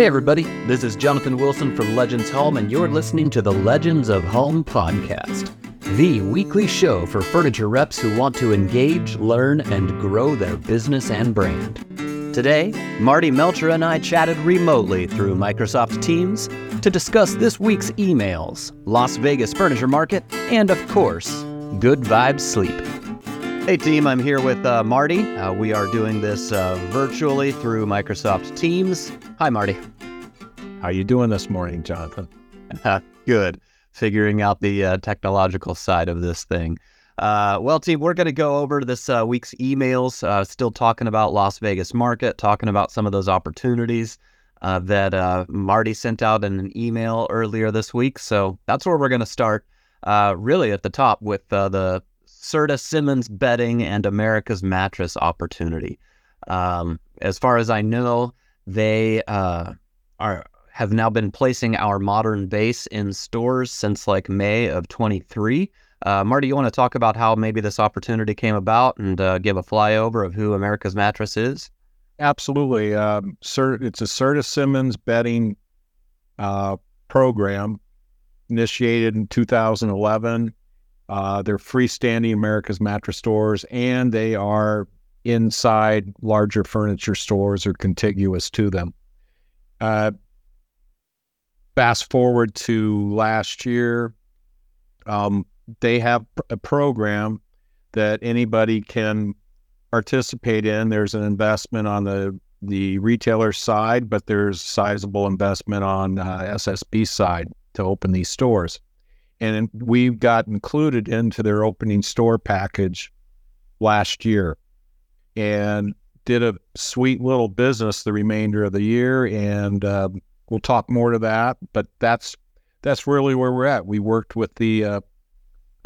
Hey, everybody, this is Jonathan Wilson from Legends Home, and you're listening to the Legends of Home podcast, the weekly show for furniture reps who want to engage, learn, and grow their business and brand. Today, Marty Melcher and I chatted remotely through Microsoft Teams to discuss this week's emails, Las Vegas furniture market, and of course, Good Vibes Sleep. Hey team, I'm here with uh, Marty. Uh, we are doing this uh, virtually through Microsoft Teams. Hi, Marty. How you doing this morning, Jonathan? Good. Figuring out the uh, technological side of this thing. Uh, well, team, we're going to go over this uh, week's emails. still talking about Las Vegas market, talking about some of those opportunities that Marty sent out in an email earlier this week. So that's where we're going to start. really at the top with the Serta Simmons bedding and America's mattress opportunity. Um, as far as I know, they uh, are have now been placing our modern base in stores since like May of 23. Uh, Marty, you want to talk about how maybe this opportunity came about and uh, give a flyover of who America's Mattress is? Absolutely. Um, it's a Serta Simmons bedding uh, program initiated in 2011. Uh, they're freestanding America's Mattress stores, and they are inside larger furniture stores or contiguous to them. Fast forward to last year, um, they have a program that anybody can participate in. There's an investment on the the retailer side, but there's sizable investment on uh, SSB side to open these stores and we got included into their opening store package last year and did a sweet little business the remainder of the year and uh, we'll talk more to that but that's that's really where we're at we worked with the uh,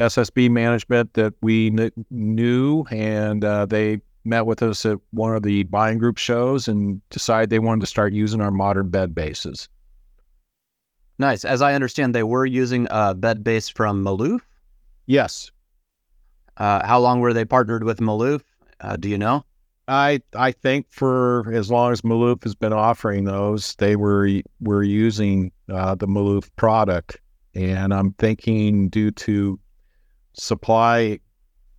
ssb management that we kn- knew and uh, they met with us at one of the buying group shows and decided they wanted to start using our modern bed bases Nice. As I understand, they were using a bed base from Maloof. Yes. Uh, how long were they partnered with Maloof? Uh, do you know? I I think for as long as Maloof has been offering those, they were were using uh, the Maloof product, and I'm thinking due to supply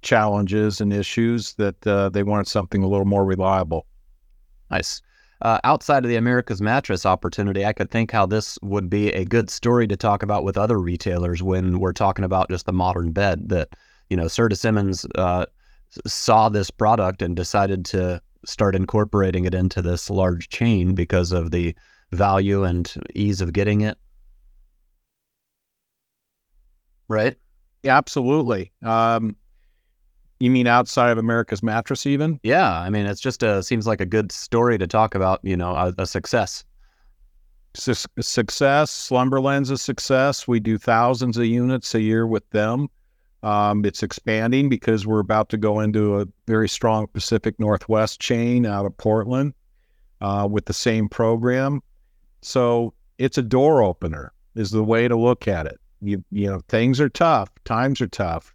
challenges and issues that uh, they wanted something a little more reliable. Nice uh, outside of the America's Mattress opportunity, I could think how this would be a good story to talk about with other retailers when we're talking about just the modern bed. That you know, Serta Simmons uh, saw this product and decided to start incorporating it into this large chain because of the value and ease of getting it. Right? Yeah, absolutely. Um, you mean outside of America's Mattress, even? Yeah, I mean, it's just a seems like a good story to talk about. You know, a, a success. Su- success. Slumberland's a success. We do thousands of units a year with them. Um, it's expanding because we're about to go into a very strong Pacific Northwest chain out of Portland uh, with the same program. So it's a door opener, is the way to look at it. You you know, things are tough, times are tough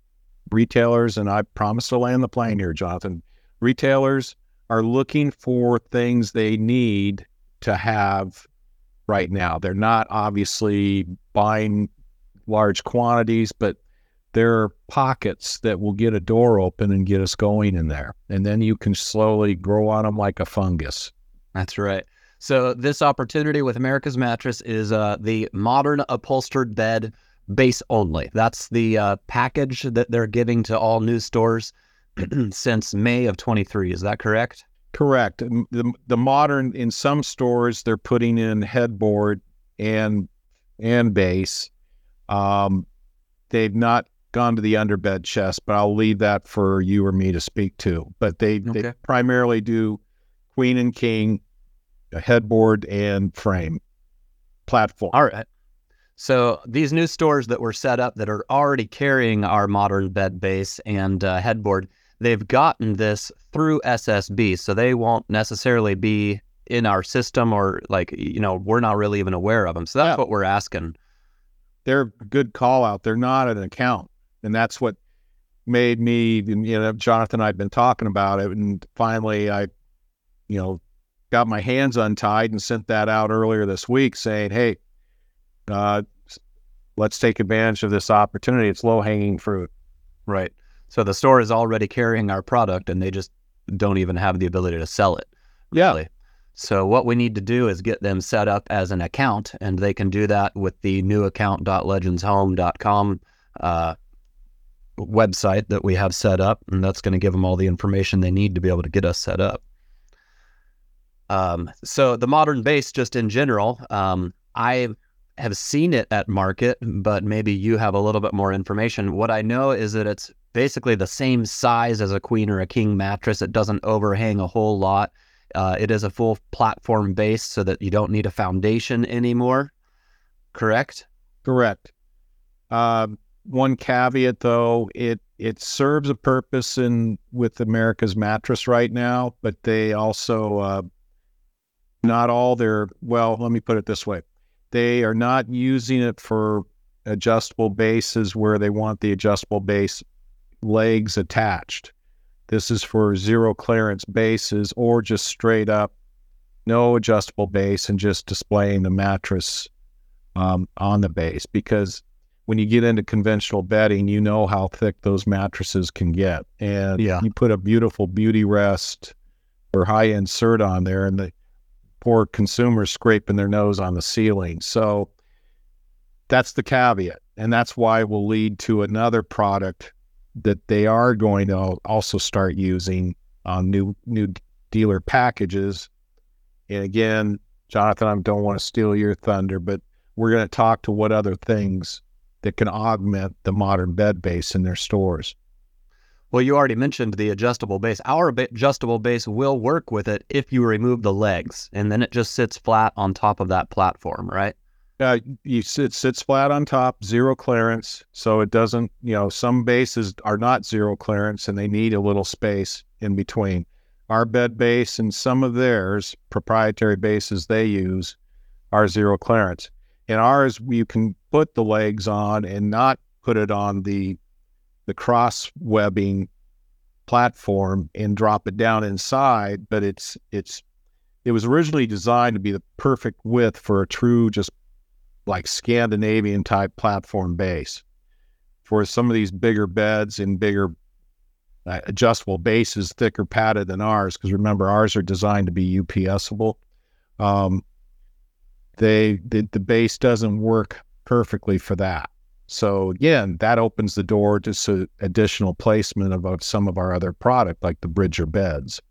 retailers, and I promise to land the plane here, Jonathan. Retailers are looking for things they need to have right now. They're not obviously buying large quantities, but there are pockets that will get a door open and get us going in there. And then you can slowly grow on them like a fungus. That's right. So, this opportunity with America's Mattress is uh, the modern upholstered bed base only. That's the uh, package that they're giving to all new stores since May of 23. Is that correct? Correct. The, the modern in some stores they're putting in headboard and and base. Um, they've not gone to the underbed chest, but I'll leave that for you or me to speak to. But they, okay. they primarily do queen and king, a headboard and frame platform. All right. So these new stores that were set up that are already carrying our modern bed base and uh, headboard, they've gotten this through SSB, so they won't necessarily be in our system or like you know we're not really even aware of them. So that's yeah. what we're asking. They're a good call out. They're not an account, and that's what made me. You know, Jonathan, and I've been talking about it, and finally, I, you know, got my hands untied and sent that out earlier this week saying, hey, uh, let's take advantage of this opportunity. It's low hanging fruit. Right. So the store is already carrying our product and they just don't even have the ability to sell it. Yeah. So what we need to do is get them set up as an account, and they can do that with the newaccount.legendshome.com uh, website that we have set up, and that's going to give them all the information they need to be able to get us set up. Um, so the modern base, just in general, um, I have seen it at market, but maybe you have a little bit more information. What I know is that it's basically the same size as a queen or a king mattress. It doesn't overhang a whole lot. Uh, it is a full platform base so that you don't need a foundation anymore. Correct? Correct. Uh, one caveat though, it it serves a purpose in with America's mattress right now, but they also uh, not all their well, let me put it this way. They are not using it for adjustable bases where they want the adjustable base legs attached. This is for zero clearance bases or just straight up no adjustable base and just displaying the mattress um, on the base because when you get into conventional bedding, you know how thick those mattresses can get. And yeah. you put a beautiful Beautyrest or high end cert on there, and the poor consumer scraping their nose on the ceiling. So that's the caveat. And that's why it will lead to another product that they are going to also start using on new new dealer packages. And again, Jonathan, I don't want to steal your thunder, but we're going to talk to what other things that can augment the modern bed base in their stores. Well, you already mentioned the adjustable base. Our adjustable base will work with it if you remove the legs, and then it just sits flat on top of that platform, right? Uh, you sit sits flat on top, zero clearance, so it doesn't. You know, some bases are not zero clearance, and they need a little space in between. Our bed base and some of theirs, proprietary bases they use, are zero clearance. In ours, you can put the legs on and not put it on the the cross webbing platform and drop it down inside, but it's it's it was originally designed to be the perfect width for a true just like Scandinavian type platform base. For some of these bigger beds and bigger uh, adjustable bases, thicker padded than ours, because remember ours are designed to be UPSable. Um, they the, the base doesn't work perfectly for that. So again, that opens the door to some additional placement of, of some of our other product, like the Bridger beds.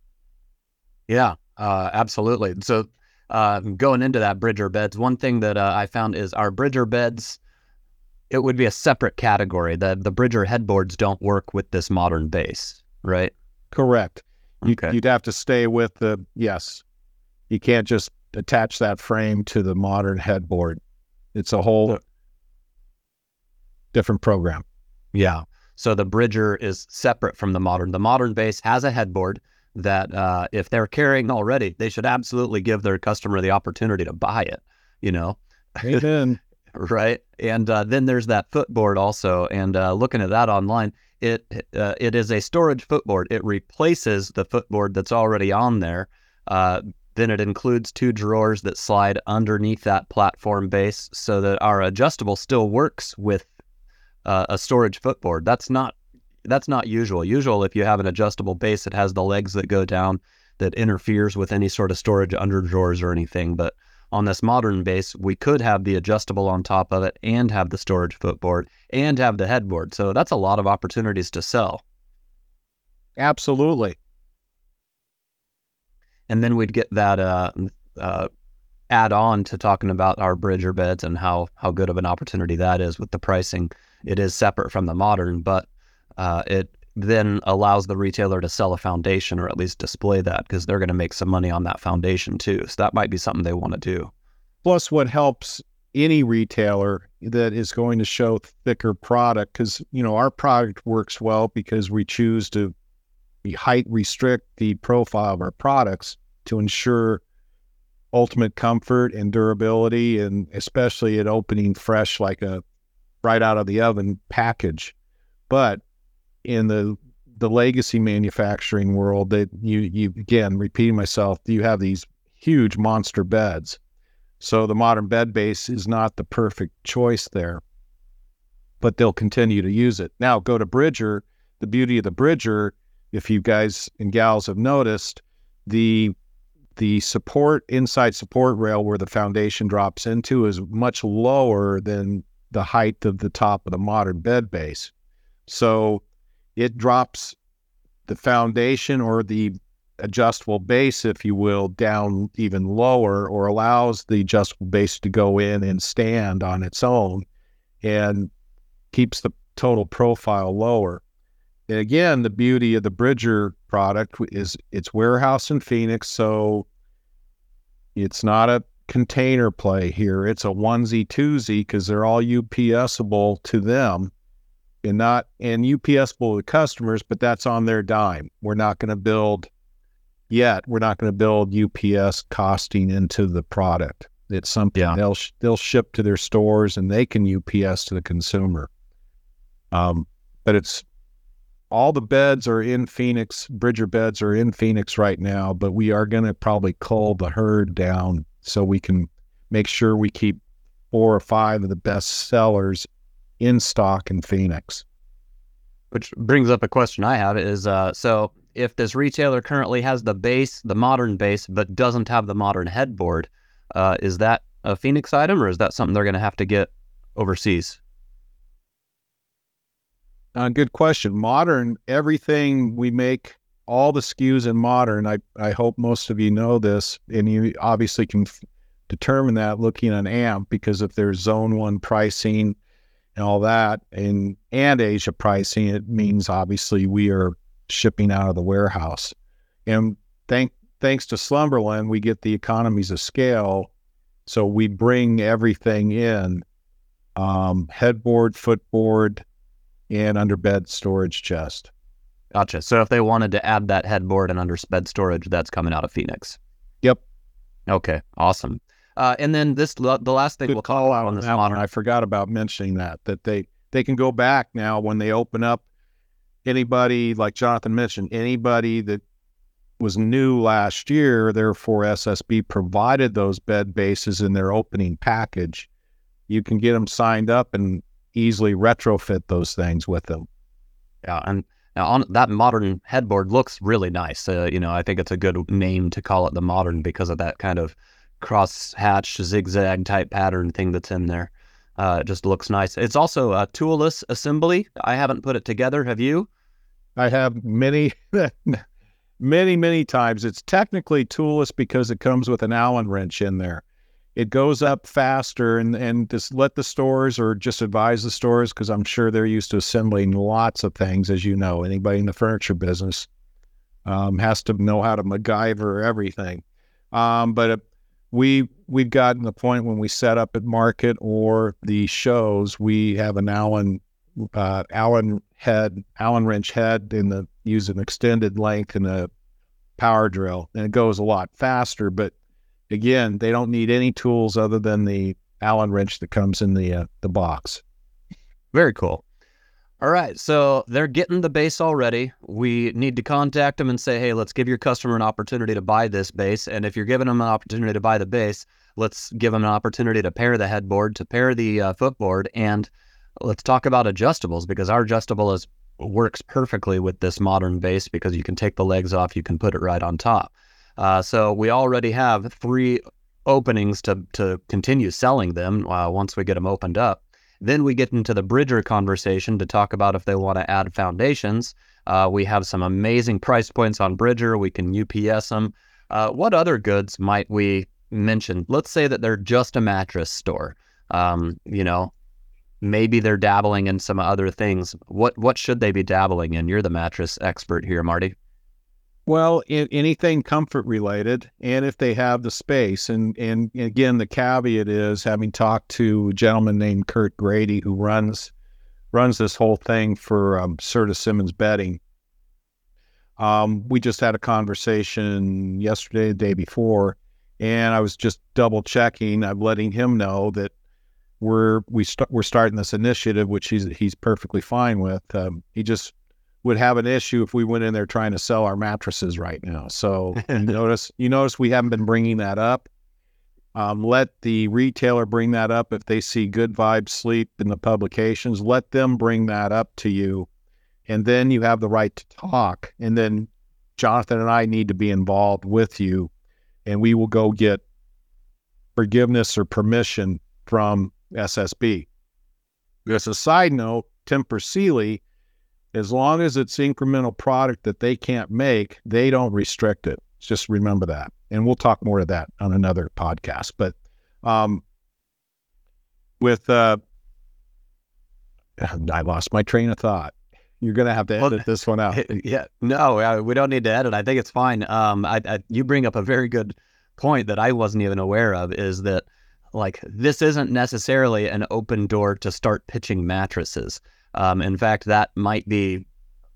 Yeah, uh, absolutely. So uh, going into that Bridger beds, one thing that uh, I found is our Bridger beds, it would be a separate category. The the Bridger headboards don't work with this modern base, right? Correct. You, Okay. You'd have to stay with the yes. You can't just attach that frame to the modern headboard. It's a whole different program. Yeah. So the Bridger is separate from the modern. The modern base has a headboard that uh, if they're carrying already, they should absolutely give their customer the opportunity to buy it. You know, Amen. right? And uh, then there's that footboard also. And uh, looking at that online, it uh, it is a storage footboard. It replaces the footboard that's already on there. Then it includes two drawers that slide underneath that platform base, so that our adjustable still works with uh, a storage footboard. That's not that's not usual. Usual if you have an adjustable base that has the legs that go down that interferes with any sort of storage under drawers or anything. But on this modern base, we could have the adjustable on top of it and have the storage footboard and have the headboard. So that's a lot of opportunities to sell. Absolutely. And then we'd get that uh, uh, add on to talking about our Bridger beds and how how good of an opportunity that is with the pricing. It is separate from the modern, but uh, it then allows the retailer to sell a foundation or at least display that because they're going to make some money on that foundation too. So that might be something they want to do. Plus, what helps any retailer that is going to show thicker product, because you know our product works well because we choose to we height restrict the profile of our products to ensure ultimate comfort and durability, and especially at opening fresh like a right out of the oven package. But in the the legacy manufacturing world, that you you again repeating myself, you have these huge monster beds. So the modern bed base is not the perfect choice there, but they'll continue to use it. Now go to Bridger. The beauty of the Bridger, if you guys and gals have noticed, the the support inside support rail where the foundation drops into is much lower than the height of the top of the modern bed base. So it drops the foundation or the adjustable base, if you will, down even lower or allows the adjustable base to go in and stand on its own and keeps the total profile lower. And again, the beauty of the Bridger product is it's warehouse in Phoenix, so it's not a container play here. It's a onesie twosie because they're all UPSable to them and not and UPSable to customers, but that's on their dime. We're not going to build yet. We're not going to build UPS costing into the product. It's something yeah. they'll they'll ship to their stores and they can UPS to the consumer. Um, but it's all the beds are in Phoenix. Bridger beds are in Phoenix right now, but we are going to probably cull the herd down so we can make sure we keep four or five of the best sellers in stock in Phoenix. Which brings up a question I have is uh, so if this retailer currently has the base, the modern base, but doesn't have the modern headboard, uh, is that a Phoenix item or is that something they're going to have to get overseas? Uh, good question. Modern, everything we make, all the SKUs in modern, I, I hope most of you know this, and you obviously can f- determine that looking at AMP because if there's zone one pricing and all that, and, and Asia pricing, it means obviously we are shipping out of the warehouse. And thank, thanks to Slumberland, we get the economies of scale. So we bring everything in um, headboard, footboard, and under bed storage chest. Gotcha. So if they wanted to add that headboard and under bed storage, that's coming out of Phoenix. Yep. Okay. Awesome. Uh, and then this, the last thing Good we'll call out on this modern. I forgot about mentioning that that they they can go back now when they open up. Anybody like Jonathan mentioned, anybody that was new last year, therefore SSB provided those bed bases in their opening package. You can get them signed up and easily retrofit those things with them. Yeah, and now on that modern headboard looks really nice. Uh, you know, I think it's a good name to call it the modern because of that kind of cross hatch zigzag type pattern thing that's in there. Uh, it just looks nice. It's also a toolless assembly. I haven't put it together. Have you? I have many, many, many times. It's technically toolless because it comes with an Allen wrench in there it goes up faster and and just let the stores or just advise the stores because I'm sure they're used to assembling lots of things as you know anybody in the furniture business um, has to know how to MacGyver everything. Um, but uh, we we've gotten the point when we set up at market or the shows we have an Allen uh, Allen head Allen wrench head in the use an extended length and a power drill and it goes a lot faster but again, they don't need any tools other than the Allen wrench that comes in the uh, the box. Very cool. All right, so they're getting the base already. We need to contact them and say, "Hey, let's give your customer an opportunity to buy this base." And if you're giving them an opportunity to buy the base, let's give them an opportunity to pair the headboard, to pair the uh, footboard, and let's talk about adjustables because our adjustable is works perfectly with this modern base because you can take the legs off, you can put it right on top. Uh, so we already have three openings to to continue selling them uh, once we get them opened up. Then we get into the Bridger conversation to talk about if they want to add foundations. Uh, we have some amazing price points on Bridger. We can UPS them. Uh, what other goods might we mention? Let's say that they're just a mattress store. Um, you know, maybe they're dabbling in some other things. What what should they be dabbling in? You're the mattress expert here, Marty. Well, in, anything comfort related, and if they have the space, and and again, the caveat is having talked to a gentleman named Kurt Grady who runs runs this whole thing for um, Simmons Bedding. Um, we just had a conversation yesterday, the day before, and I was just double checking. I'm letting him know that we're we st- we're starting this initiative, which he's he's perfectly fine with. Um, he just would have an issue if we went in there trying to sell our mattresses right now. So notice you notice we haven't been bringing that up. Um, let the retailer bring that up if they see good vibe sleep in the publications. Let them bring that up to you, and then you have the right to talk. And then Jonathan and I need to be involved with you, and we will go get forgiveness or permission from SSB. As a side note, Tempur Sealy, as long as it's incremental product that they can't make, they don't restrict it. Just remember that. And we'll talk more of that on another podcast. But um, with, uh, I lost my train of thought. You're going to have to edit well, this one out. Yeah. No, we don't need to edit. I think it's fine. Um, I, I, you bring up a very good point that I wasn't even aware of is that like this isn't necessarily an open door to start pitching mattresses. Um, in fact, that might be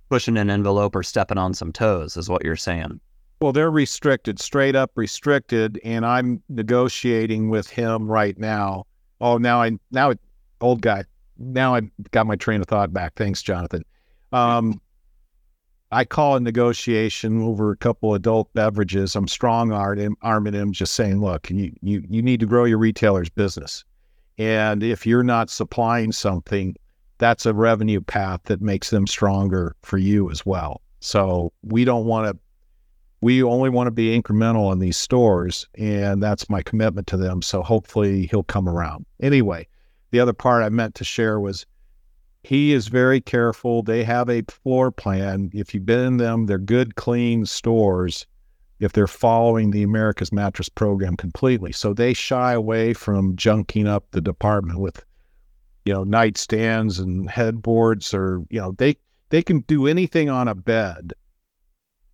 pushing an envelope or stepping on some toes, is what you're saying. Well, they're restricted, straight up restricted, and I'm negotiating with him right now. Oh, now I now old guy. Now I got my train of thought back. Thanks, Jonathan. Um, I call a negotiation over a couple adult beverages. I'm strong arming him, just saying, look, you, you, you need to grow your retailer's business. And if you're not supplying something, that's a revenue path that makes them stronger for you as well. So we don't want to, we only want to be incremental in these stores. And that's my commitment to them. So hopefully he'll come around. Anyway, the other part I meant to share was he is very careful. They have a floor plan. If you've been in them, they're good, clean stores if they're following the America's Mattress program completely. So they shy away from junking up the department with, you know, nightstands and headboards or, you know, they they can do anything on a bed.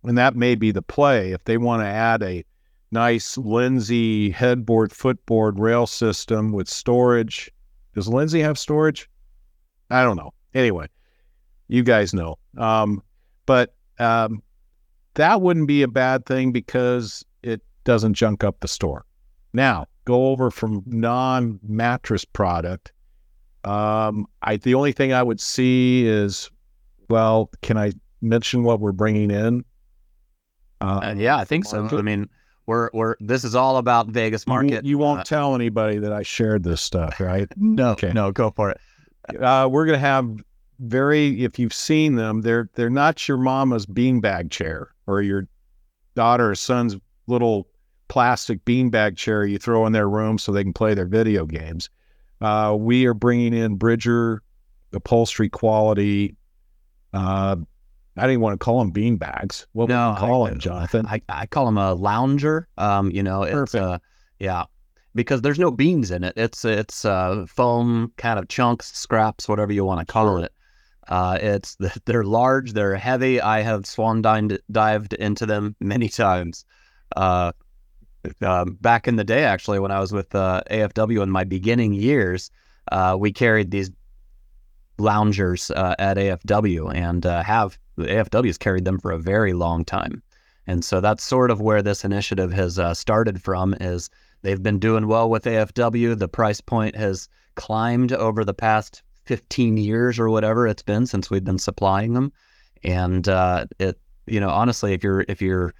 And that may be the play if they want to add a nice Lindsay headboard, footboard, rail system with storage. Does Lindsay have storage? I don't know. Anyway, you guys know. Um, but um, that wouldn't be a bad thing because it doesn't junk up the store. Now, go over from non mattress product. Um, I the only thing I would see is, well, can I mention what we're bringing in? Uh, yeah, I think so. I mean, we're we're this is all about Vegas market. You, you won't uh, tell anybody that I shared this stuff, right? no, okay. no, go for it uh, we're to have very if you've seen them they're they're not your mama's beanbag chair or your daughter or son's little plastic beanbag chair you throw in their room so they can play their video games uh, we are bringing in bridger upholstery quality uh, I didn't want to call them beanbags. What no, would you call I, them, Jonathan? I, I call them a lounger. Um, you know, it's Perfect. Uh, yeah because there's no beans in it. It's it's uh, foam kind of chunks, scraps, whatever you want to call it. Uh, it's they're large, they're heavy. I have swan dived, dived into them many times. Uh, uh, back in the day, actually, when I was with uh, AFW in my beginning years, uh, we carried these loungers uh, at AFW and have the AFW has carried them for a very long time. And so that's sort of where this initiative has started from. Is They've been doing well with AFW. The price point has climbed over the past 15 years or whatever it's been since we've been supplying them. And uh, it, you know, honestly, if you're if you're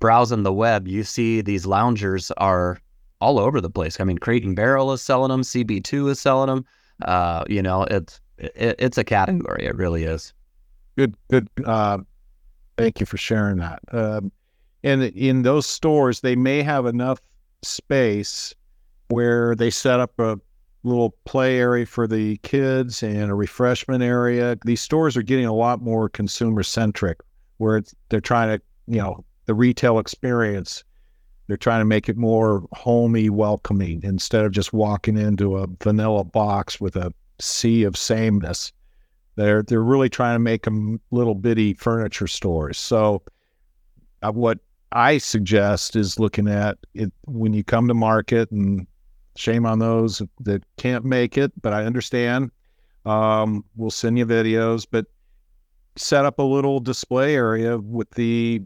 browsing the web, you see these loungers are all over the place. I mean, Crate and Barrel is selling them. CB2 is selling them. Uh, you know, it's it, it's a category. It really is. Good, good. Uh, thank you for sharing that. Um, and in those stores, they may have enough space where they set up a little play area for the kids and a refreshment area. These stores are getting a lot more consumer centric, where they're trying to, you know, the retail experience. They're trying to make it more homey, welcoming instead of just walking into a vanilla box with a sea of sameness. They're they're really trying to make them little bitty furniture stores. So, uh, what I suggest is looking at it when you come to market, and shame on those that can't make it, but I understand. Um, we'll send you videos, but set up a little display area with the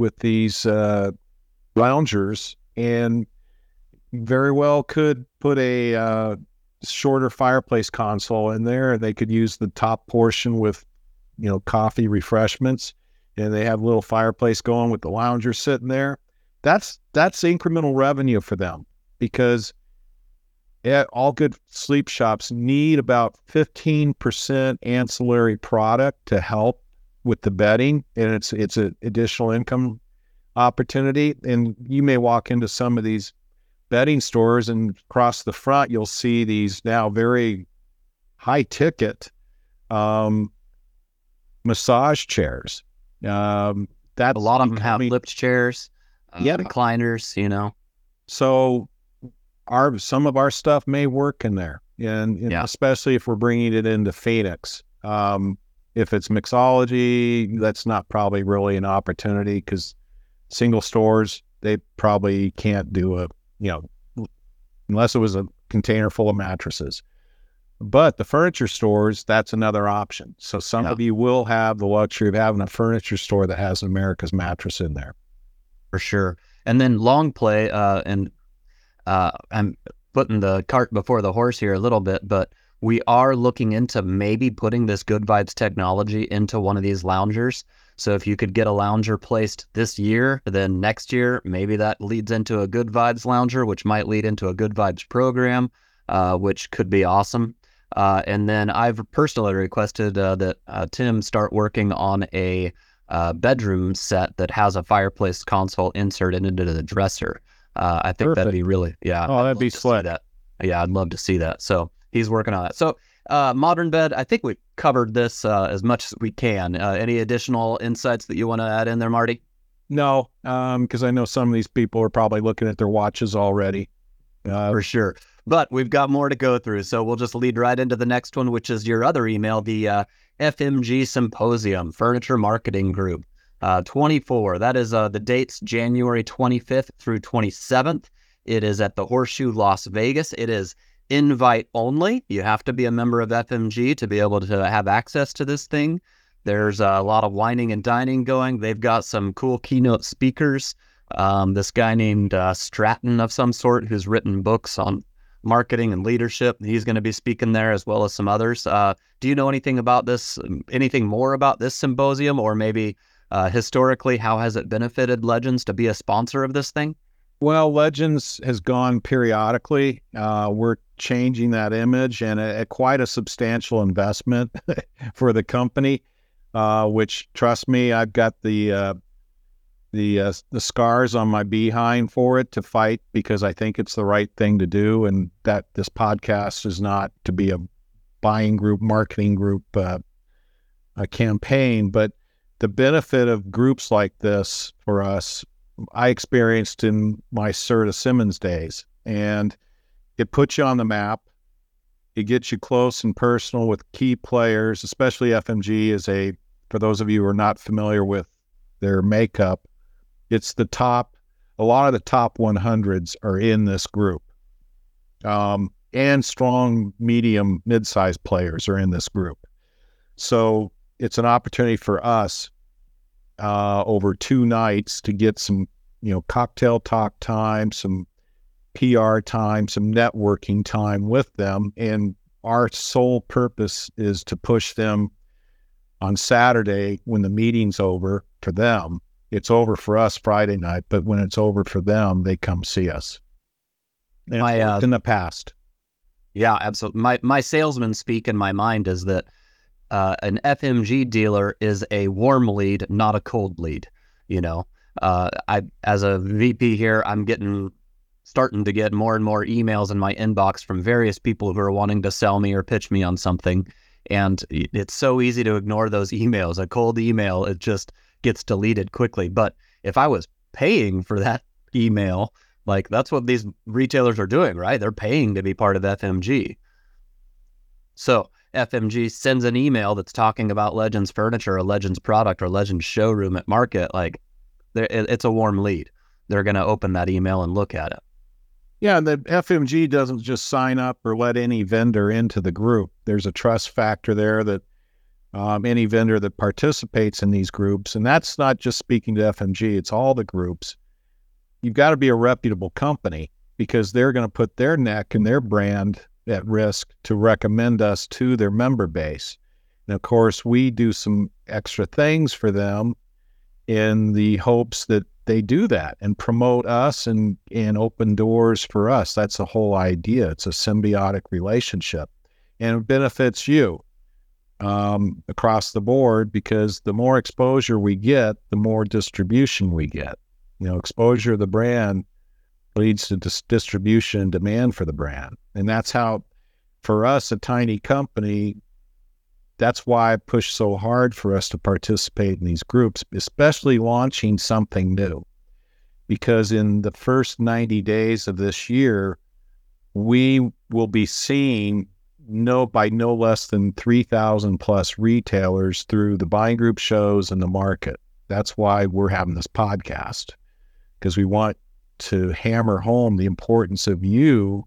with these uh, loungers, and very well could put a uh, shorter fireplace console in there. They could use the top portion with you know, coffee refreshments, and they have a little fireplace going with the lounger sitting there. That's that's incremental revenue for them because all good sleep shops need about 15% ancillary product to help with the bedding and it's it's an additional income opportunity and you may walk into some of these bedding stores and across the front you'll see these now very high ticket um, massage chairs um, that a lot of them have lift chairs uh, yeah recliners you know so our some of our stuff may work in there, and, and yeah. especially if we're bringing it into Phoenix. Um, if it's mixology, that's not probably really an opportunity because single stores they probably can't do a you know unless it was a container full of mattresses. But the furniture stores, that's another option. So some yeah. of you will have the luxury of having a furniture store that has America's mattress in there. For sure. And then long play, uh, and uh, I'm putting the cart before the horse here a little bit, but we are looking into maybe putting this Good Vibes technology into one of these loungers. So if you could get a lounger placed this year, then next year, maybe that leads into a Good Vibes lounger, which might lead into a Good Vibes program, uh, which could be awesome. Uh, and then I've personally requested uh, that uh, Tim start working on a uh, bedroom set that has a fireplace console inserted into the dresser. Uh, I think Perfect. that'd be really, yeah. Oh, that'd be sweat. That. Yeah, I'd love to see that. So he's working on it. So uh, modern bed, I think we covered this uh, as much as we can. Uh, any additional insights that you want to add in there, Marty? No, because um, I know some of these people are probably looking at their watches already. Uh, For sure. But we've got more to go through. So we'll just lead right into the next one, which is your other email, the uh, FMG Symposium Furniture Marketing Group. Uh, 24. That is uh, the dates January 25th through 27th. It is at the Horseshoe Las Vegas. It is invite only. You have to be a member of FMG to be able to have access to this thing. There's a lot of wining and dining going. They've got some cool keynote speakers. Um, this guy named uh, Stratton of some sort who's written books on marketing and leadership. He's going to be speaking there as well as some others. Uh, do you know anything about this? Anything more about this symposium, or maybe uh, historically, how has it benefited Legends to be a sponsor of this thing? Well, Legends has gone periodically. Uh, we're changing that image and at quite a substantial investment for the company. Uh, which, trust me, I've got the uh, the uh, the scars on my behind for it to fight because I think it's the right thing to do, and that this podcast is not to be a buying group, marketing group, uh, a campaign, but the benefit of groups like this for us, I experienced in my Serta Simmons days. And it puts you on the map. It gets you close and personal with key players, especially FMG is a, for those of you who are not familiar with their makeup, it's the top, a lot of the top 100s are in this group. Um, and strong, medium, mid sized players are in this group. So it's an opportunity for us uh, over two nights to get some, you know, cocktail talk time, some PR time, some networking time with them. And our sole purpose is to push them on Saturday when the meeting's over for them. It's over for us Friday night, but when it's over for them, they come see us. And my, uh, in the past. Yeah, absolutely. My my salesman speak in my mind is that uh, an FMG dealer is a warm lead, not a cold lead. You know, uh, I as a VP here, I'm getting starting to get more and more emails in my inbox from various people who are wanting to sell me or pitch me on something, and it's so easy to ignore those emails. A cold email, it just gets deleted quickly. But if I was paying for that email, like that's what these retailers are doing, right? They're paying to be part of FMG. So FMG sends an email that's talking about Legends furniture, a Legends product, or Legends showroom at market, like it's a warm lead. They're going to open that email and look at it. Yeah, and the FMG doesn't just sign up or let any vendor into the group. There's a trust factor there that um, any vendor that participates in these groups, and that's not just speaking to FMG, it's all the groups. You've got to be a reputable company because they're going to put their neck and their brand at risk to recommend us to their member base. And of course, we do some extra things for them in the hopes that they do that and promote us and, and open doors for us. That's the whole idea. It's a symbiotic relationship and it benefits you um, across the board because the more exposure we get, the more distribution we get. You know, exposure of the brand leads to dis- distribution and demand for the brand. And that's how, for us, a tiny company, that's why I push so hard for us to participate in these groups, especially launching something new. Because in the first 90 days of this year, we will be seeing no by no less than 3,000 plus retailers through the buying group shows and the market. That's why we're having this podcast because we want to hammer home the importance of you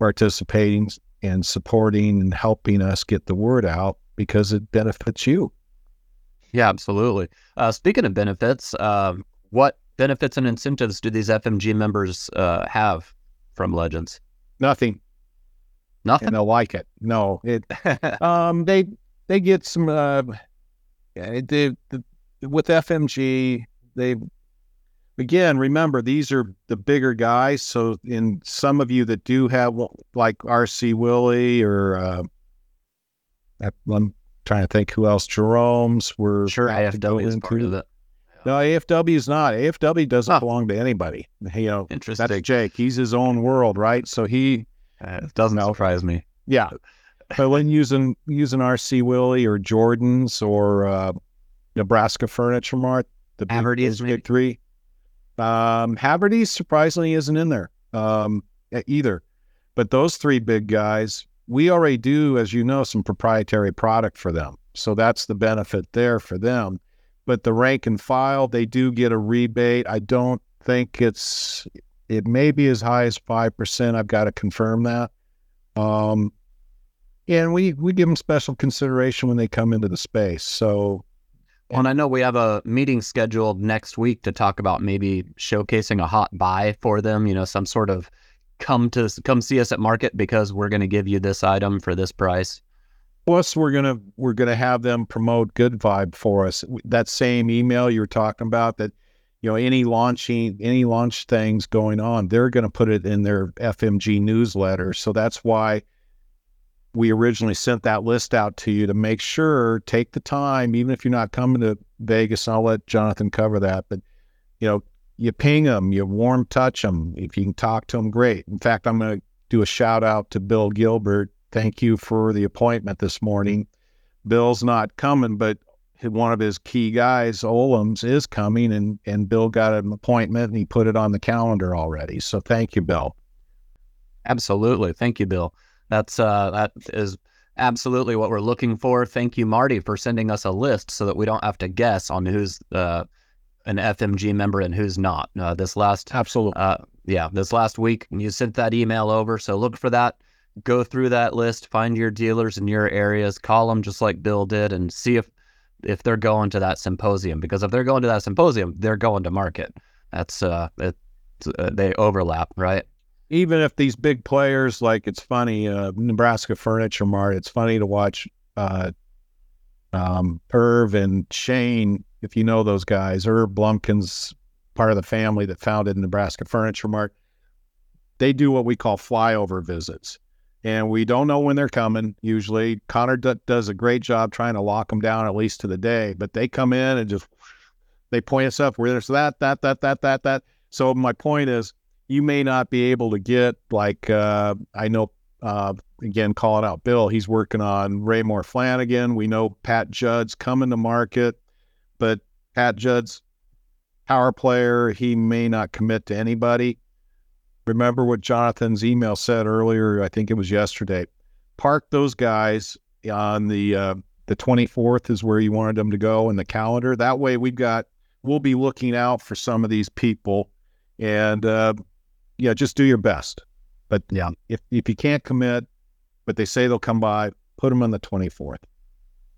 participating and supporting and helping us get the word out because it benefits you. Yeah, absolutely. Uh, speaking of benefits, uh, what benefits and incentives do these FMG members uh, have from Legends? Nothing. Nothing. And they'll like it. No, it. um, they they get some. Uh, they, they, with FMG, they again remember these are the bigger guys. So in some of you that do have like RC Willey or uh, I'm trying to think who else. Jerome's were sure AFW is part of it. No, AFW is not. AFW doesn't huh. belong to anybody. You know, interesting. That's Jake. He's his own world, right? So he uh, doesn't surprise me. Yeah, but when using using RC Willey or Jordan's or uh, Nebraska Furniture Mart, the big, big three, um, Havertys surprisingly isn't in there um, either. But those three big guys, we already do, as you know, some proprietary product for them. So that's the benefit there for them. But the rank and file, they do get a rebate. I don't think it's, it may be as high as 5%. I've got to confirm that. Um, and we, we give them special consideration when they come into the space. So well, and I know we have a meeting scheduled next week to talk about maybe showcasing a hot buy for them, you know, some sort of come to come see us at market because we're going to give you this item for this price. Plus, we're gonna we're gonna have them promote Good Vibe for us. That same email you were talking about, that you know any launching any launch things going on, they're going to put it in their FMG newsletter. So that's why we originally sent that list out to you to make sure take the time, even if you're not coming to Vegas. I'll let Jonathan cover that, but you know you ping them, you warm touch them. If you can talk to them, great. In fact, I'm going to do a shout out to Bill Gilbert. Thank you for the appointment this morning. Bill's not coming, but one of his key guys, Olams, is coming, and and Bill got an appointment and he put it on the calendar already. So thank you, Bill. Absolutely, thank you, Bill. That's uh, that is absolutely what we're looking for. Thank you, Marty, for sending us a list so that we don't have to guess on who's uh, an FMG member and who's not. Uh, this last absolutely, uh, yeah, this last week you sent that email over, so look for that. Go through that list, find your dealers in your areas, call them just like Bill did, and see if if they're going to that symposium. Because if they're going to that symposium, they're going to market. That's uh, it, uh they overlap, right? Even if these big players, like it's funny, uh, Nebraska Furniture Mart, it's funny to watch uh, um, Irv and Shane if you know those guys, Herb Blumkins, part of the family that founded Nebraska Furniture Mart, they do what we call flyover visits. And we don't know when they're coming. Usually, Connor d- does a great job trying to lock them down at least to the day. But they come in and just they point us up where there's that, that, that, that, that, that. So my point is, you may not be able to get like uh, I know. Uh, again, calling out Bill, he's working on Raymour Flanigan. We know Pat Judd's coming to market but Pat Judd's power player, he may not commit to anybody. Remember what Jonathan's email said earlier? I think it was yesterday. Park those guys on the uh, the 24th is where you wanted them to go in the calendar. That way, we've got we'll be looking out for some of these people, and uh, yeah, just do your best. But yeah, if if you can't commit, but they say they'll come by, put them on the 24th.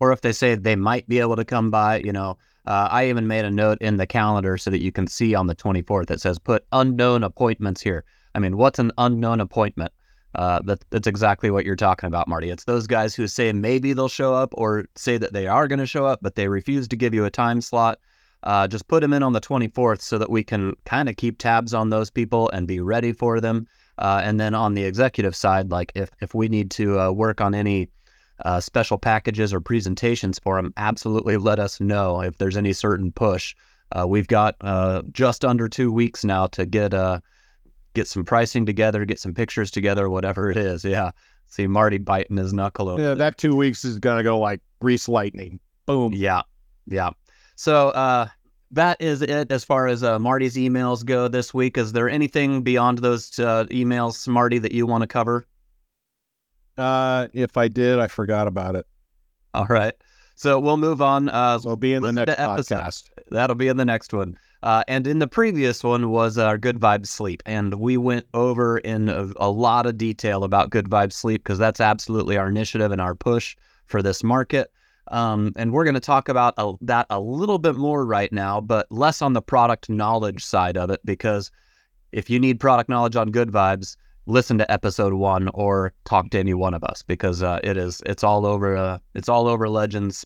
Or if they say they might be able to come by, you know, uh, I even made a note in the calendar so that you can see on the 24th. that says put unknown appointments here. I mean, what's an unknown appointment? Uh, that, that's exactly what you're talking about, Marty. It's those guys who say maybe they'll show up or say that they are going to show up, but they refuse to give you a time slot. Uh, just put them in on the 24th so that we can kind of keep tabs on those people and be ready for them. Uh, and then on the executive side, like if, if we need to uh, work on any uh, special packages or presentations for them, absolutely let us know if there's any certain push. Uh, we've got uh, just under two weeks now to get uh, get some pricing together, get some pictures together, whatever it is. Yeah. See Marty biting his knuckle over. Yeah, that two weeks is gonna go like grease lightning. Boom. Yeah. Yeah. So uh, that is it as far as uh, Marty's emails go this week. Is there anything beyond those uh, emails, Marty, that you want to cover? Uh, if I did, I forgot about it. All right. So we'll move on. Uh, so will be in the next podcast. That'll be in the next one. Uh, and in the previous one was our Good Vibes Sleep. And we went over in a, a lot of detail about Good Vibes Sleep because that's absolutely our initiative and our push for this market. Um, and we're going to talk about a, that a little bit more right now, but less on the product knowledge side of it because if you need product knowledge on Good Vibes, listen to episode one or talk to any one of us because uh, it is it's all over uh, it's all over Legends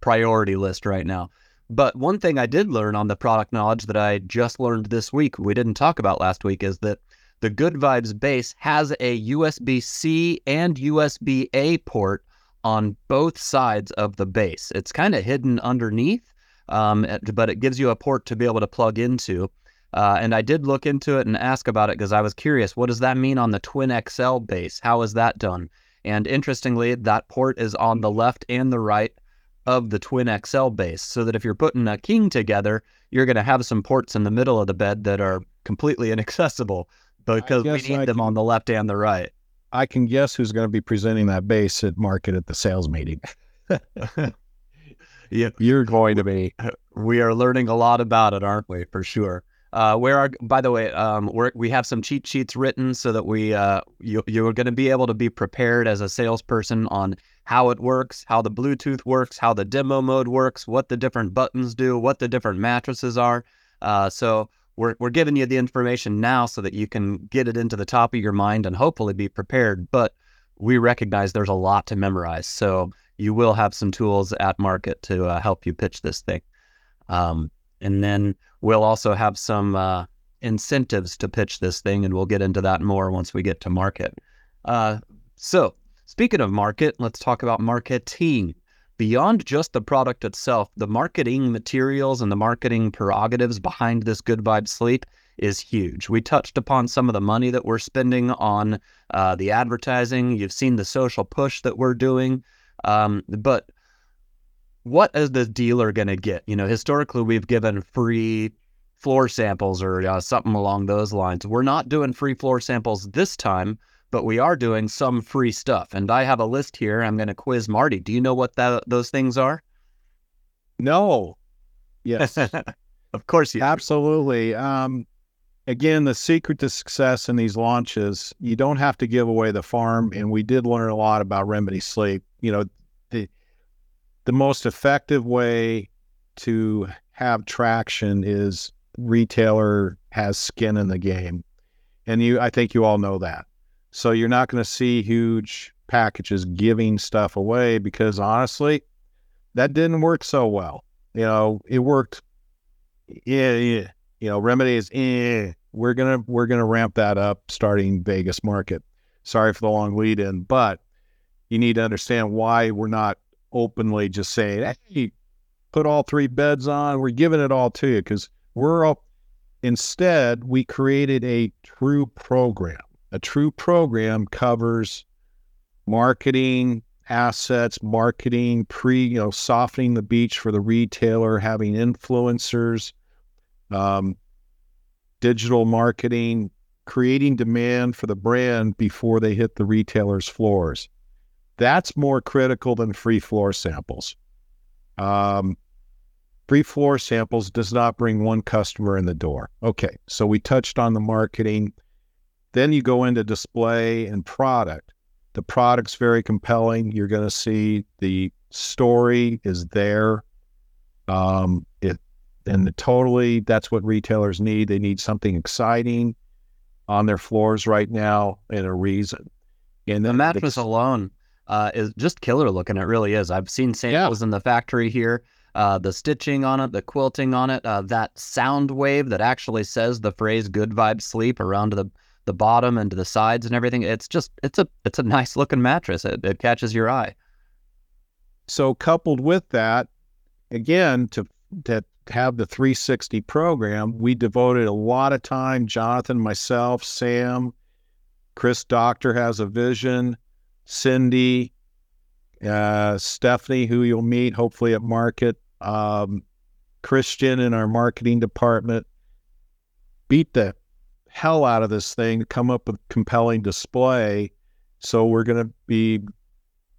priority list right now. But one thing I did learn on the product knowledge that I just learned this week, we didn't talk about last week, is that the Good Vibes base has a USB C and USB A port on both sides of the base. It's kind of hidden underneath, um, but it gives you a port to be able to plug into. Uh, and I did look into it and ask about it because I was curious. What does that mean on the Twin XL base? How is that done? And interestingly, that port is on the left and the right of the Twin XL base, so that if you're putting a king together, you're going to have some ports in the middle of the bed that are completely inaccessible because we need I them can, on the left and the right. I can guess who's going to be presenting that base at market at the sales meeting. yeah, you're going to be. We are learning a lot about it, aren't we? For sure. Uh, where are, by the way, um, we we have some cheat sheets written so that we uh, you you're going to be able to be prepared as a salesperson on how it works, how the Bluetooth works, how the demo mode works, what the different buttons do, what the different mattresses are. Uh, so we're we're giving you the information now so that you can get it into the top of your mind and hopefully be prepared. But we recognize there's a lot to memorize, so you will have some tools at market to uh, help you pitch this thing. Um, and then we'll also have some uh, incentives to pitch this thing, and we'll get into that more once we get to market. Uh, so, speaking of market, let's talk about marketing. Beyond just the product itself, the marketing materials and the marketing prerogatives behind this Good Vibe Sleep is huge. We touched upon some of the money that we're spending on uh, the advertising. You've seen the social push that we're doing. Um, but what is the dealer going to get? You know, historically, we've given free floor samples or uh, something along those lines. We're not doing free floor samples this time, but we are doing some free stuff. And I have a list here. I'm going to quiz Marty. Do you know what that, those things are? No. Yes. of course you Absolutely. Um, again, the secret to success in these launches, you don't have to give away the farm. And we did learn a lot about Remedy Sleep. You know, the the most effective way to have traction is retailer has skin in the game. And you I think you all know that. So you're not going to see huge packages giving stuff away because honestly, that didn't work so well. You know, it worked yeah, yeah. You know, remedy is eh. We're gonna we're gonna ramp that up starting Vegas market. Sorry for the long lead in, but you need to understand why we're not openly just saying, hey, put all three beds on. We're giving it all to you because we're all, instead, we created a true program. A true program covers marketing, assets, marketing, pre, you know, softening the beach for the retailer, having influencers, um, digital marketing, creating demand for the brand before they hit the retailer's floors. That's more critical than free floor samples. Um, free floor samples does not bring one customer in the door. Okay, so we touched on the marketing. Then you go into display and product. The product's very compelling. You're going to see the story is there. Um, it and the totally that's what retailers need. They need something exciting. on their floors right now and a reason. And the mattress the, alone uh, is just killer looking. It really is. I've seen samples yeah. in the factory here. Uh, the stitching on it, the quilting on it, uh, that sound wave that actually says the phrase "good vibes sleep" around the the bottom and to the sides and everything. It's just it's a it's a nice looking mattress. It, it catches your eye. So coupled with that, again to to have the 360 program, we devoted a lot of time. Jonathan, myself, Sam, Chris Doctor has a vision. Cindy, uh, Stephanie, who you'll meet hopefully at market, um, Christian in our marketing department, beat the hell out of this thing to come up with compelling display. So we're going to be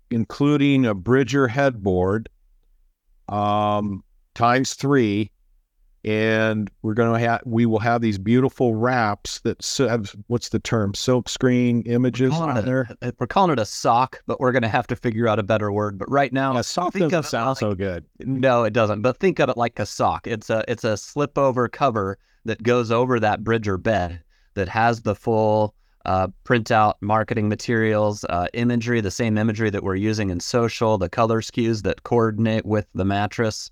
including a Bridger headboard um, times three and we're going to have we will have these beautiful wraps that have what's the term silk screen images on it, there? uh, we're calling it a sock but we're going to have to figure out a better word. But right now a sock doesn't sound like, so good. No it doesn't but think of it like a sock. It's a it's a slip over cover that goes over that Bridger bed that has the full uh, printout marketing materials uh, imagery the same imagery that we're using in social the color schemes that coordinate with the mattress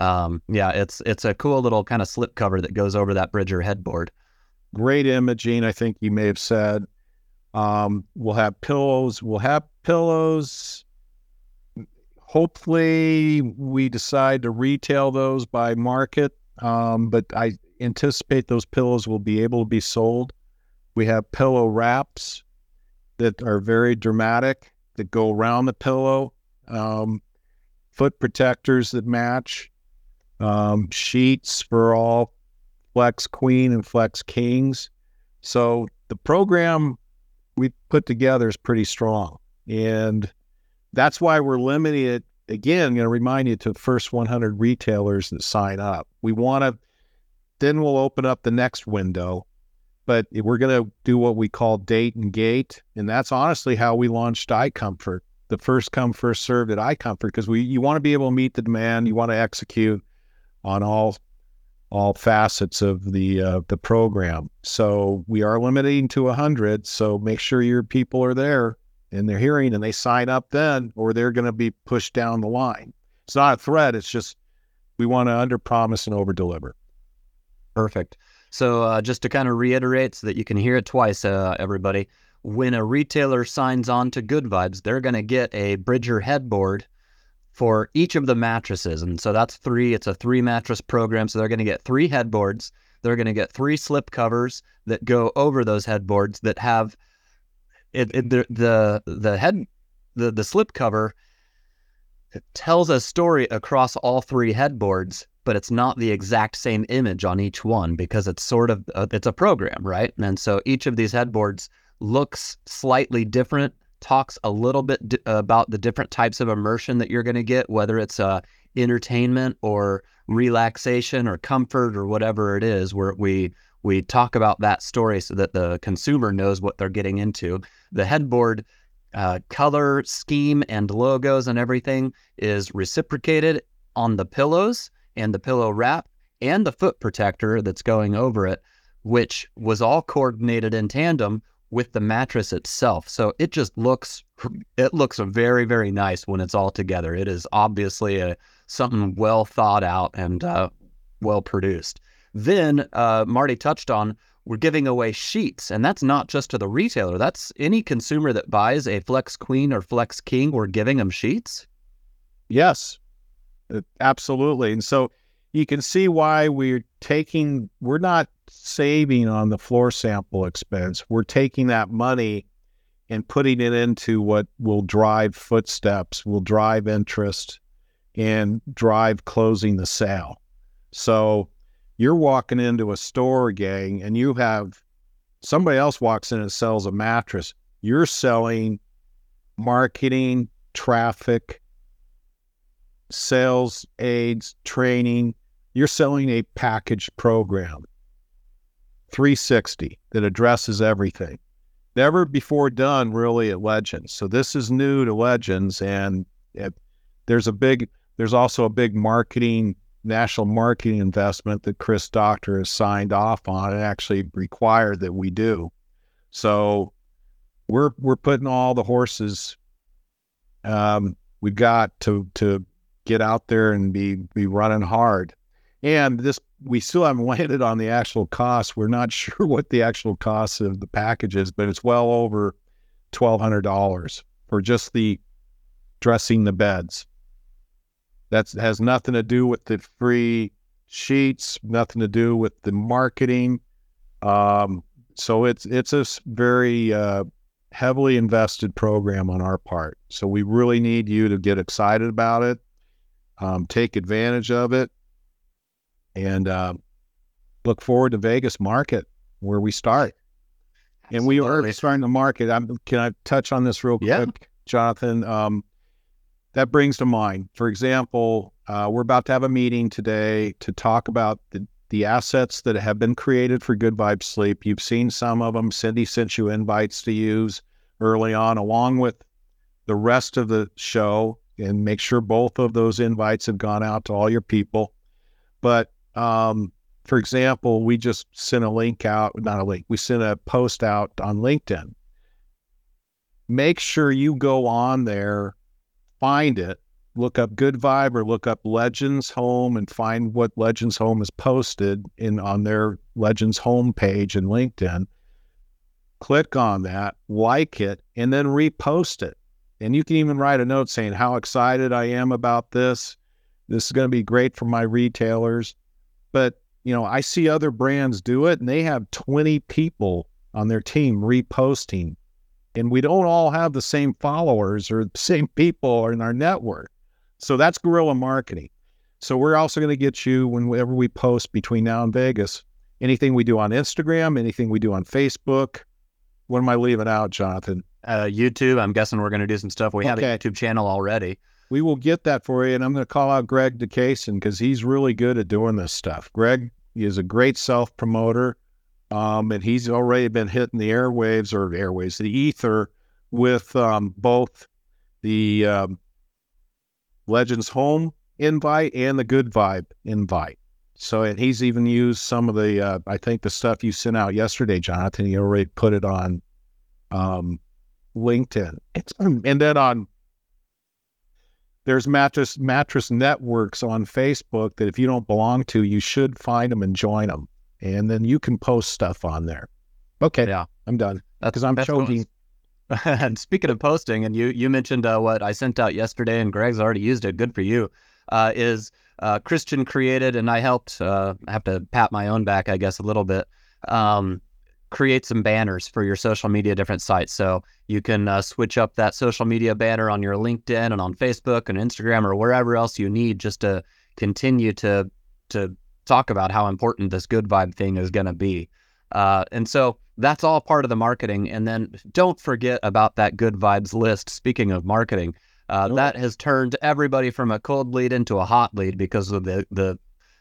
um, yeah, it's it's a cool little kind of slip cover that goes over that Bridger headboard. Great imaging, I think you may have said. Um, we'll have pillows. We'll have pillows. Hopefully, we decide to retail those by market, um, but I anticipate those pillows will be able to be sold. We have pillow wraps that are very dramatic that go around the pillow, um, foot protectors that match um, sheets for all Flex Queen and Flex Kings. So the program we put together is pretty strong. And that's why we're limiting it. Again, I'm going to remind you to the first 100 retailers that sign up. We want to, then we'll open up the next window. But we're going to do what we call date and gate. And that's honestly how we launched iComfort, the first come, first served at iComfort, because we you want to be able to meet the demand, you want to execute on all all facets of the uh, the program. So we are limiting to 100. So make sure your people are there and they're hearing and they sign up then, or they're going to be pushed down the line. It's not a threat. It's just we want to under promise and over deliver. Perfect. So uh, just to kind of reiterate so that you can hear it twice, uh, everybody. When a retailer signs on to Good Vibes, they're going to get a Bridger headboard for each of the mattresses. And so that's three. It's a three mattress program. So they're going to get three headboards. They're going to get three slip covers that go over those headboards that have it, it the, the the head the the slip cover tells a story across all three headboards but it's not the exact same image on each one because it's sort of uh, it's a program right and so each of these headboards looks slightly different talks a little bit d- about the different types of immersion that you're going to get, whether it's uh, entertainment or relaxation or comfort or whatever it is, where we we talk about that story so that the consumer knows what they're getting into. The headboard uh, color scheme and logos and everything is reciprocated on the pillows and the pillow wrap and the foot protector that's going over it, which was all coordinated in tandem with the mattress itself. So it just looks it looks very very nice when it's all together. It is obviously a something well thought out and uh, well produced. Then uh, Marty touched on we're giving away sheets, and that's not just to the retailer. That's any consumer that buys a Flex Queen or Flex King. We're giving them sheets. Yes, uh, absolutely. And so you can see why we're taking. We're not saving on the floor sample expense. We're taking that money and putting it into what will drive footsteps, will drive interest, and drive closing the sale. So you're walking into a store, gang, and you have somebody else walks in and sells a mattress. You're selling marketing, traffic, sales aids, training. You're selling a package program. 360 that addresses everything. Never before done really at Legends. So this is new to Legends, and it, there's a big, there's also a big marketing, national marketing investment that Chris Doctor has signed off on and actually required that we do. So we're we're putting all the horses um, we've got to to get out there and be be running hard. And this we still haven't landed on the actual cost. We're not sure what the actual cost of the package is, but it's well over twelve hundred dollars for just the dressing the beds. That has nothing to do with the free sheets, nothing to do with the marketing. Um, so it's it's a very uh, heavily invested program on our part. So we really need you to get excited about it, um, take advantage of it, and uh, look forward to Vegas market where we start. Absolutely. And we are starting to market. I'm, can I touch on this real quick, yeah. Jonathan? Um, that brings to mind, for example, uh, we're about to have a meeting today to talk about the, the assets that have been created for Good Vibe Sleep. You've seen some of them. Cindy sent you invites to use early on, along with the rest of the show, and make sure both of those invites have gone out to all your people. But um, for example, we just sent a link out, not a link, we sent a post out on LinkedIn. Make sure you go on there find it, look up Good Vibe or look up Legends Home and find what Legends Home has posted in on their Legends Home page in LinkedIn. Click on that, like it, and then repost it. And you can even write a note saying how excited I am about this. This is going to be great for my retailers. But, you know, I see other brands do it and they have 20 people on their team reposting and we don't all have the same followers or the same people in our network. So that's guerrilla marketing. So we're also going to get you whenever we post between now and Vegas, anything we do on Instagram, anything we do on Facebook. What am I leaving out, Jonathan? Uh, YouTube. I'm guessing we're going to do some stuff. We okay. have a YouTube channel already. We will get that for you. And I'm going to call out Greg DeCason because he's really good at doing this stuff. Greg is a great self promoter. Um, and he's already been hitting the airwaves or airwaves, the ether with um, both the um, Legends Home invite and the Good Vibe invite. So, and he's even used some of the, uh, I think the stuff you sent out yesterday, Jonathan. He already put it on um, LinkedIn, and then on there's mattress mattress networks on Facebook that if you don't belong to, you should find them and join them and then you can post stuff on there. Okay, yeah, I'm done because I'm choking. and speaking of posting, and you you mentioned uh, what I sent out yesterday, and Greg's already used it. Good for you. Uh, is uh, Christian created, and I helped. Uh, I have to pat my own back, I guess, a little bit. Um, create some banners for your social media different sites, so you can uh, switch up that social media banner on your LinkedIn and on Facebook and Instagram or wherever else you need, just to continue to to talk about how important this good vibe thing is going to be. Uh, and so that's all part of the marketing. And then don't forget about that good vibes list. Speaking of marketing, uh, that has turned everybody from a cold lead into a hot lead because of the the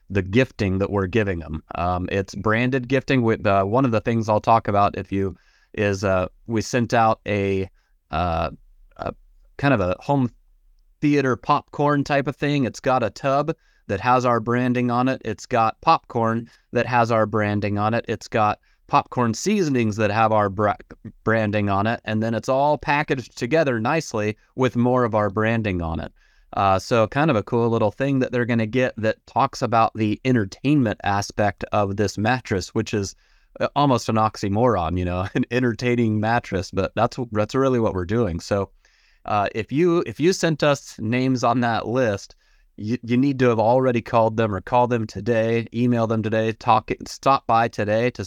the gifting that we're giving them. Um, it's branded gifting. With uh, one of the things I'll talk about if you is uh, we sent out a, uh, a kind of a home theater popcorn type of thing. It's got a tub that has our branding on it. It's got popcorn that has our branding on it. It's got popcorn seasonings that have our bra- branding on it. And then it's all packaged together nicely with more of our branding on it. Uh, so, kind of a cool little thing that they're going to get that talks about the entertainment aspect of this mattress, which is uh, almost an oxymoron, you know, an entertaining mattress. But that's that's really what we're doing. So, uh, if you if you sent us names on that list, you, you need to have already called them or call them today, email them today, talk stop by today to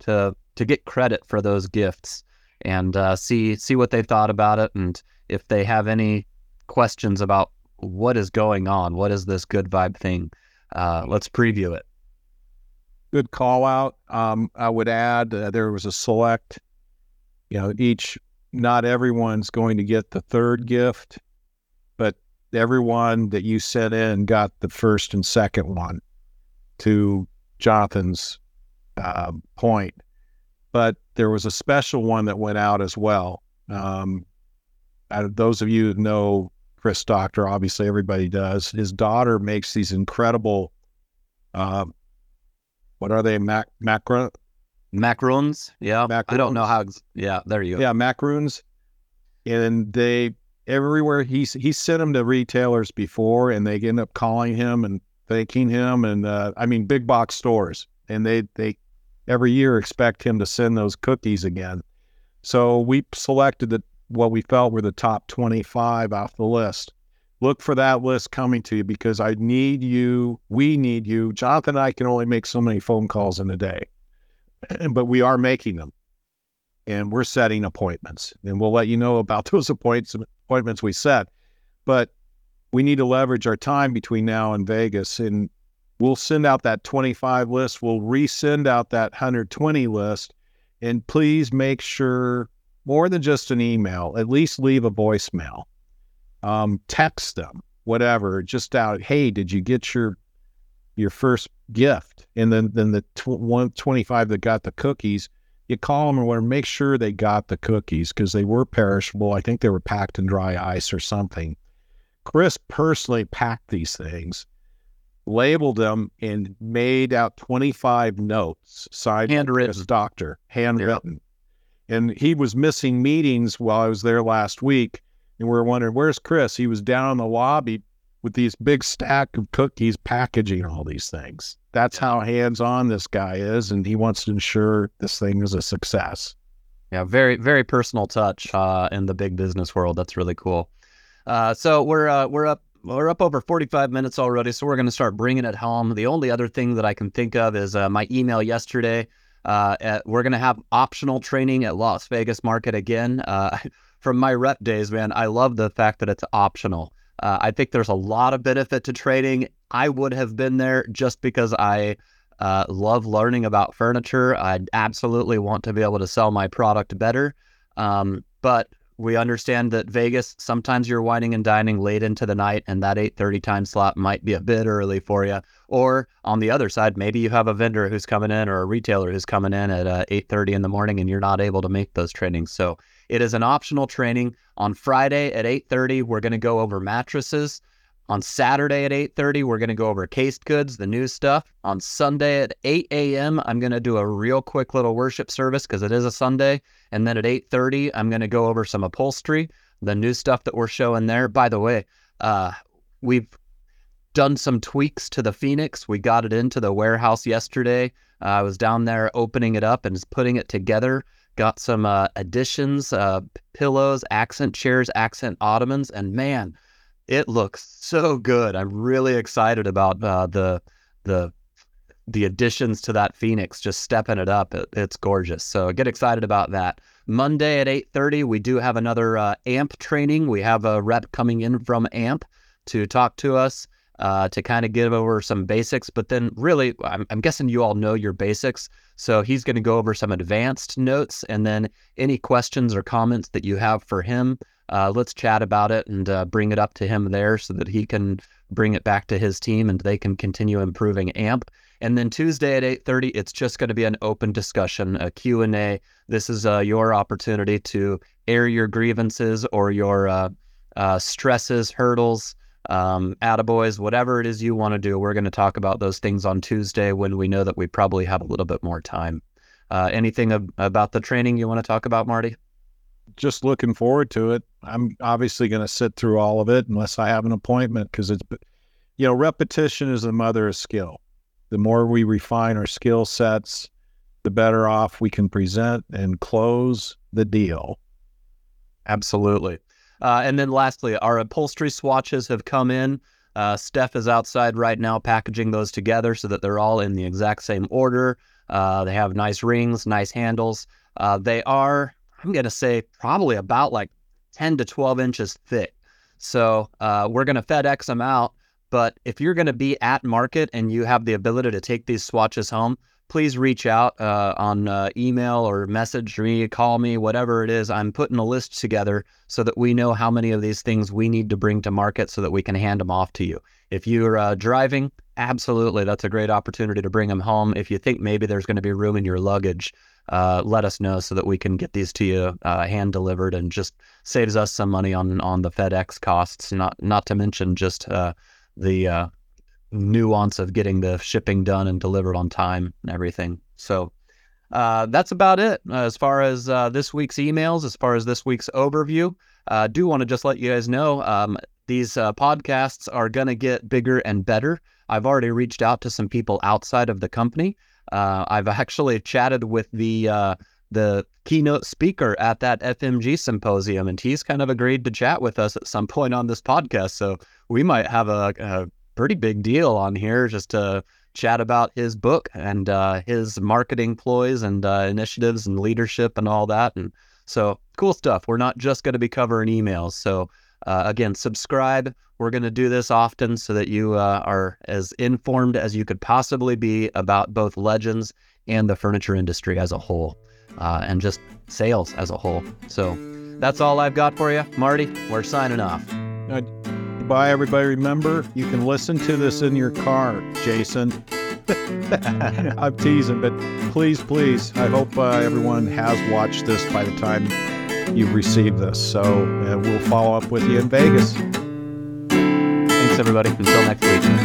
to to get credit for those gifts and uh, see see what they thought about it and if they have any questions about what is going on, what is this good vibe thing, uh, let's preview it. Good call out. Um, I would add uh, there was a select, you know, each not everyone's going to get the third gift, everyone that you sent in got the first and second one to Jonathan's uh, point. But there was a special one that went out as well. Um, those of you who know Chris Doctor, obviously everybody does. His daughter makes these incredible, uh, what are they, mac- macra, Macaroons. Yeah. I don't know how. Yeah. There you go. Yeah, macaroons. And they everywhere he's he sent them to retailers before, and they end up calling him and thanking him, and uh, I mean big box stores, and they they every year expect him to send those cookies again. So we selected the what we felt were the top twenty five off the list. Look for that list coming to you because I need you. We need you. Jonathan and I can only make so many phone calls in a day, but we are making them and we're setting appointments and we'll let you know about those appointments appointments we set but we need to leverage our time between now and vegas and we'll send out that 25 list. We'll resend out that 120 list and please make sure more than just an email at least leave a voicemail. Um, text them whatever just out hey did you get your your first gift? And then then the tw- 125 that got the cookies you call them or whatever, make sure they got the cookies because they were perishable. I think they were packed in dry ice or something. Chris personally packed these things, labeled them, and made out 25 notes signed Handwritten. Chris Doctor, handwritten. And he was missing meetings while I was there last week. And we were wondering, where's Chris? He was down in the lobby with these big stack of cookies packaging all these things. That's how hands on this guy is, and he wants to ensure this thing is a success. Yeah, very very personal touch uh, in the big business world. That's really cool. Uh, so we're uh, we're up we're up over 45 minutes already, so we're going to start bringing it home. The only other thing that I can think of is uh, my email yesterday. Uh, at, we're going to have optional training at Las Vegas Market again. Uh, from my rep days, man, I love the fact that it's optional. Uh, I think there's a lot of benefit to trading. I would have been there just because I uh, love learning about furniture. I absolutely want to be able to sell my product better. Um, but we understand that Vegas, sometimes you're wining and dining late into the night, and that 8:30 time slot might be a bit early for you. Or on the other side, maybe you have a vendor who's coming in or a retailer who's coming in at uh, 8:30 in the morning, and you're not able to make those trainings. So it is an optional training. On Friday at 8:30, we're going to go over mattresses. On Saturday at 8:30, we're going to go over cased goods, the new stuff. On Sunday at 8 a.m., I'm going to do a real quick little worship service because it is a Sunday. And then at 8:30, I'm going to go over some upholstery, the new stuff that we're showing there. By the way, uh, we've done some tweaks to the Phoenix. We got it into the warehouse yesterday. Uh, I was down there opening it up and putting it together. Got some uh, additions, uh, pillows, accent chairs, accent ottomans, and man, it looks so good. I'm really excited about uh, the the the additions to that Phoenix. Just stepping it up, it, it's gorgeous. So get excited about that. Monday at 8:30, we do have another uh, AMP training. We have a rep coming in from AMP to talk to us uh, to kind of give over some basics. But then, really, I'm, I'm guessing you all know your basics. So he's going to go over some advanced notes, and then any questions or comments that you have for him, uh, let's chat about it and uh, bring it up to him there so that he can bring it back to his team and they can continue improving AMP. And then Tuesday at 8:30, it's just going to be an open discussion, a Q&A. This is uh, your opportunity to air your grievances or your uh, uh, stresses, hurdles, um, attaboys, whatever it is you want to do. We're going to talk about those things on Tuesday when we know that we probably have a little bit more time. Uh, anything ab- about the training you want to talk about, Marty? Just looking forward to it. I'm obviously going to sit through all of it unless I have an appointment because it's, you know, repetition is the mother of skill. The more we refine our skill sets, the better off we can present and close the deal. Absolutely. Uh, and then lastly, our upholstery swatches have come in. Uh, Steph is outside right now packaging those together so that they're all in the exact same order. Uh, they have nice rings, nice handles. Uh, they are, I'm going to say, probably about like 10 to 12 inches thick. So uh, we're going to FedEx them out. But if you're going to be at market and you have the ability to take these swatches home, please reach out uh, on uh, email or message me, call me, whatever it is. I'm putting a list together so that we know how many of these things we need to bring to market so that we can hand them off to you. If you're uh, driving, absolutely, that's a great opportunity to bring them home. If you think maybe there's going to be room in your luggage, uh, let us know so that we can get these to you uh, hand delivered and just saves us some money on on the FedEx costs. Not not to mention just uh, the nuance of getting the shipping done and delivered on time and everything. So uh, that's about it uh, as far as uh, this week's emails, as far as this week's overview. I uh, do want to just let you guys know um, these uh, podcasts are going to get bigger and better. I've already reached out to some people outside of the company. Uh, I've actually chatted with the the keynote speaker at that FMG symposium, and he's kind of agreed to chat with us at some point on this podcast. So we might have a, a pretty big deal on here just to chat about his book and uh, his marketing ploys and uh, initiatives and leadership and all that. And so cool stuff. We're not just going to be covering emails. So uh, again, subscribe. We're going to do this often so that you uh, are as informed as you could possibly be about both legends and the furniture industry as a whole, uh, and just sales as a whole. So that's all I've got for you, Marty. We're signing off. Bye, everybody. Remember, you can listen to this in your car, Jason. I'm teasing, but please, please, I hope uh, everyone has watched this by the time you've received this. So uh, we'll follow up with you in Vegas. Thanks, everybody. Until next week.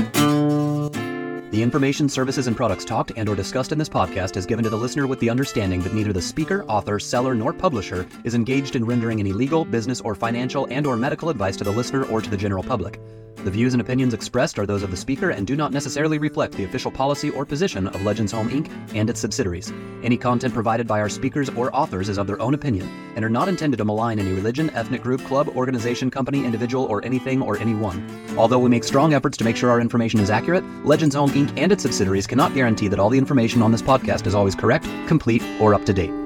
The information, services, and products talked and or discussed in this podcast is given to the listener with the understanding that neither the speaker, author, seller, nor publisher is engaged in rendering any legal, business, or financial and or medical advice to the listener or to the general public. The views and opinions expressed are those of the speaker and do not necessarily reflect the official policy or position of Legends Home Inc. and its subsidiaries. Any content provided by our speakers or authors is of their own opinion and are not intended to malign any religion, ethnic group, club, organization, company, individual, or anything or anyone. Although we make strong efforts to make sure our information is accurate, Legends Home Inc. and its subsidiaries cannot guarantee that all the information on this podcast is always correct, complete, or up to date.